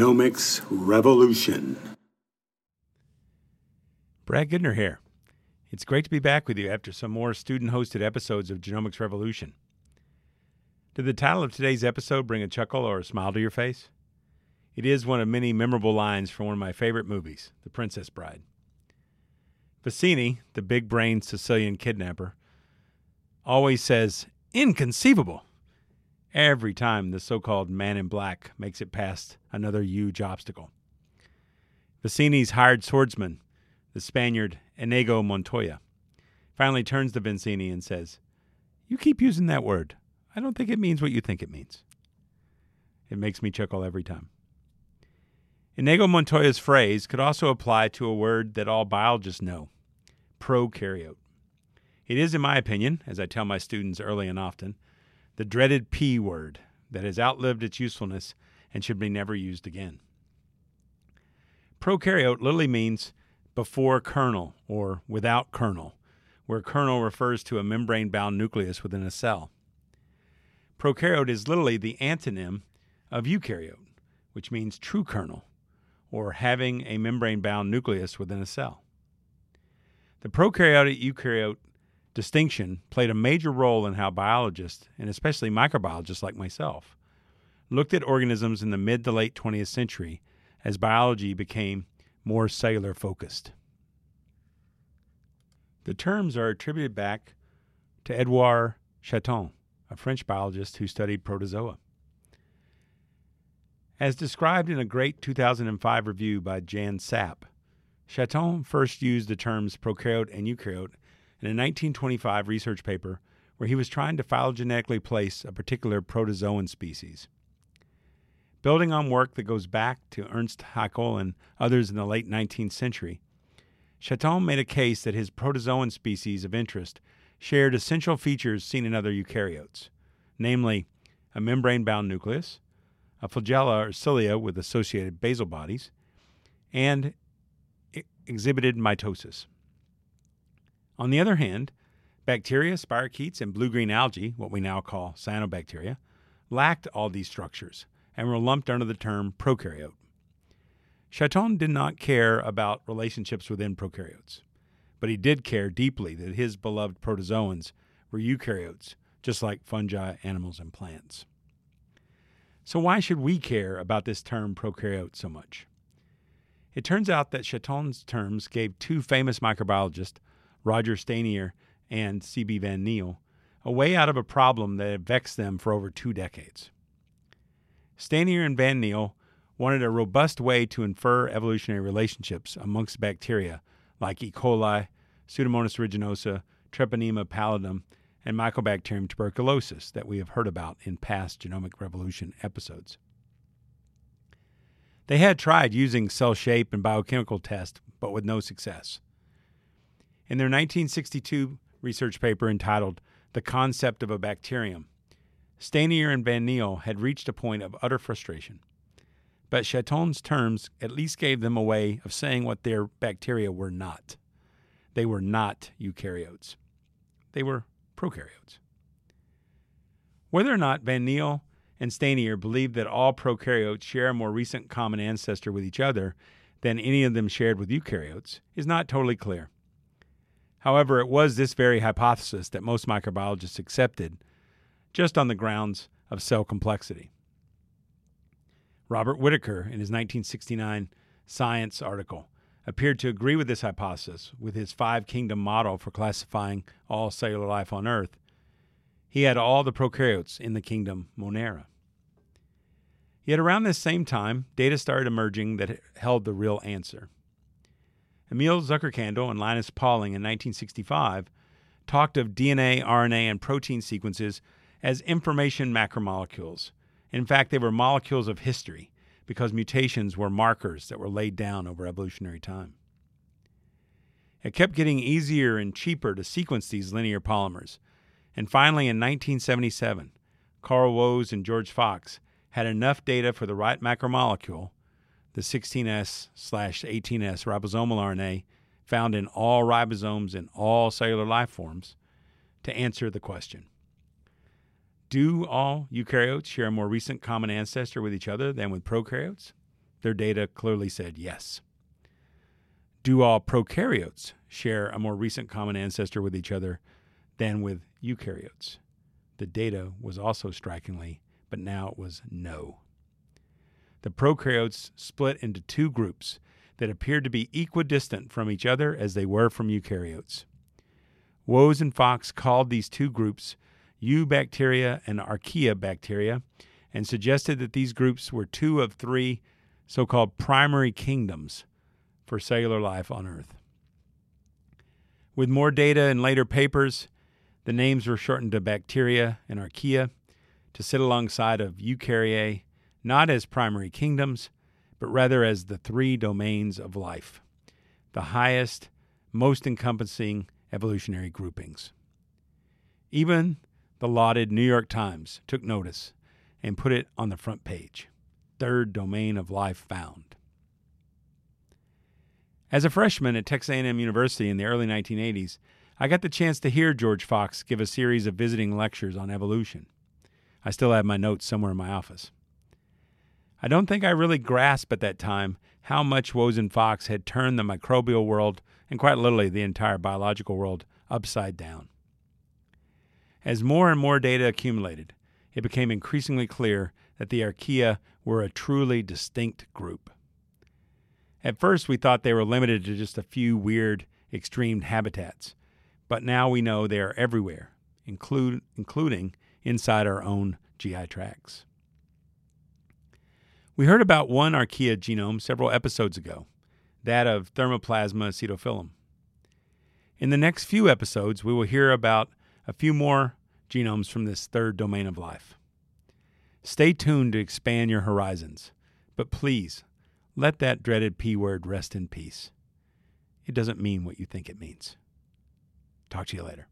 Genomics Revolution. Brad Goodner here. It's great to be back with you after some more student hosted episodes of Genomics Revolution. Did the title of today's episode bring a chuckle or a smile to your face? It is one of many memorable lines from one of my favorite movies, The Princess Bride. Vizzini, the big brained Sicilian kidnapper, always says, Inconceivable! Every time the so called man in black makes it past another huge obstacle. Vizzini's hired swordsman, the Spaniard Inigo Montoya, finally turns to Vizzini and says, You keep using that word. I don't think it means what you think it means. It makes me chuckle every time. Inigo Montoya's phrase could also apply to a word that all biologists know prokaryote. It is, in my opinion, as I tell my students early and often, the dreaded P word that has outlived its usefulness and should be never used again. Prokaryote literally means before kernel or without kernel, where kernel refers to a membrane bound nucleus within a cell. Prokaryote is literally the antonym of eukaryote, which means true kernel, or having a membrane bound nucleus within a cell. The prokaryotic eukaryote distinction played a major role in how biologists, and especially microbiologists like myself, looked at organisms in the mid to late 20th century as biology became more cellular focused. The terms are attributed back to Edouard Chatton, a French biologist who studied protozoa. As described in a great 2005 review by Jan Sapp, Chatton first used the terms prokaryote and eukaryote in a 1925 research paper where he was trying to phylogenetically place a particular protozoan species. Building on work that goes back to Ernst Haeckel and others in the late 19th century, Chatton made a case that his protozoan species of interest shared essential features seen in other eukaryotes, namely a membrane bound nucleus, a flagella or cilia with associated basal bodies, and exhibited mitosis. On the other hand, bacteria, spirochetes, and blue green algae, what we now call cyanobacteria, lacked all these structures and were lumped under the term prokaryote. Chatton did not care about relationships within prokaryotes, but he did care deeply that his beloved protozoans were eukaryotes, just like fungi, animals, and plants. So, why should we care about this term prokaryote so much? It turns out that Chatton's terms gave two famous microbiologists Roger Stanier and C.B. Van Niel, a way out of a problem that had vexed them for over two decades. Stanier and Van Niel wanted a robust way to infer evolutionary relationships amongst bacteria like E. coli, Pseudomonas aeruginosa, Treponema pallidum, and Mycobacterium tuberculosis that we have heard about in past Genomic Revolution episodes. They had tried using cell shape and biochemical tests, but with no success. In their 1962 research paper entitled The Concept of a Bacterium, Stanier and Van Niel had reached a point of utter frustration. But Chatton's terms at least gave them a way of saying what their bacteria were not. They were not eukaryotes. They were prokaryotes. Whether or not Van Niel and Stanier believed that all prokaryotes share a more recent common ancestor with each other than any of them shared with eukaryotes is not totally clear. However, it was this very hypothesis that most microbiologists accepted, just on the grounds of cell complexity. Robert Whittaker, in his 1969 Science article, appeared to agree with this hypothesis with his five kingdom model for classifying all cellular life on Earth. He had all the prokaryotes in the kingdom Monera. Yet around this same time, data started emerging that held the real answer. Emil Zuckerkandl and Linus Pauling in 1965 talked of DNA, RNA, and protein sequences as information macromolecules. In fact, they were molecules of history because mutations were markers that were laid down over evolutionary time. It kept getting easier and cheaper to sequence these linear polymers. And finally, in 1977, Carl Woese and George Fox had enough data for the right macromolecule the 16S slash 18S ribosomal RNA found in all ribosomes in all cellular life forms to answer the question Do all eukaryotes share a more recent common ancestor with each other than with prokaryotes? their data clearly said yes. Do all prokaryotes share a more recent common ancestor with each other than with eukaryotes? The data was also strikingly, but now it was no. The prokaryotes split into two groups that appeared to be equidistant from each other as they were from eukaryotes. Woese and Fox called these two groups eubacteria and archaea bacteria and suggested that these groups were two of three so called primary kingdoms for cellular life on Earth. With more data and later papers, the names were shortened to bacteria and archaea to sit alongside of eukaryae, not as primary kingdoms, but rather as the three domains of life, the highest, most encompassing evolutionary groupings. Even the lauded New York Times took notice and put it on the front page. Third domain of life found. As a freshman at Texas A&M University in the early 1980s, I got the chance to hear George Fox give a series of visiting lectures on evolution. I still have my notes somewhere in my office. I don't think I really grasped at that time how much Woese and Fox had turned the microbial world, and quite literally the entire biological world, upside down. As more and more data accumulated, it became increasingly clear that the archaea were a truly distinct group. At first, we thought they were limited to just a few weird, extreme habitats, but now we know they are everywhere, include, including inside our own GI tracts. We heard about one archaea genome several episodes ago, that of Thermoplasma acidophilum. In the next few episodes, we will hear about a few more genomes from this third domain of life. Stay tuned to expand your horizons, but please let that dreaded P word rest in peace. It doesn't mean what you think it means. Talk to you later.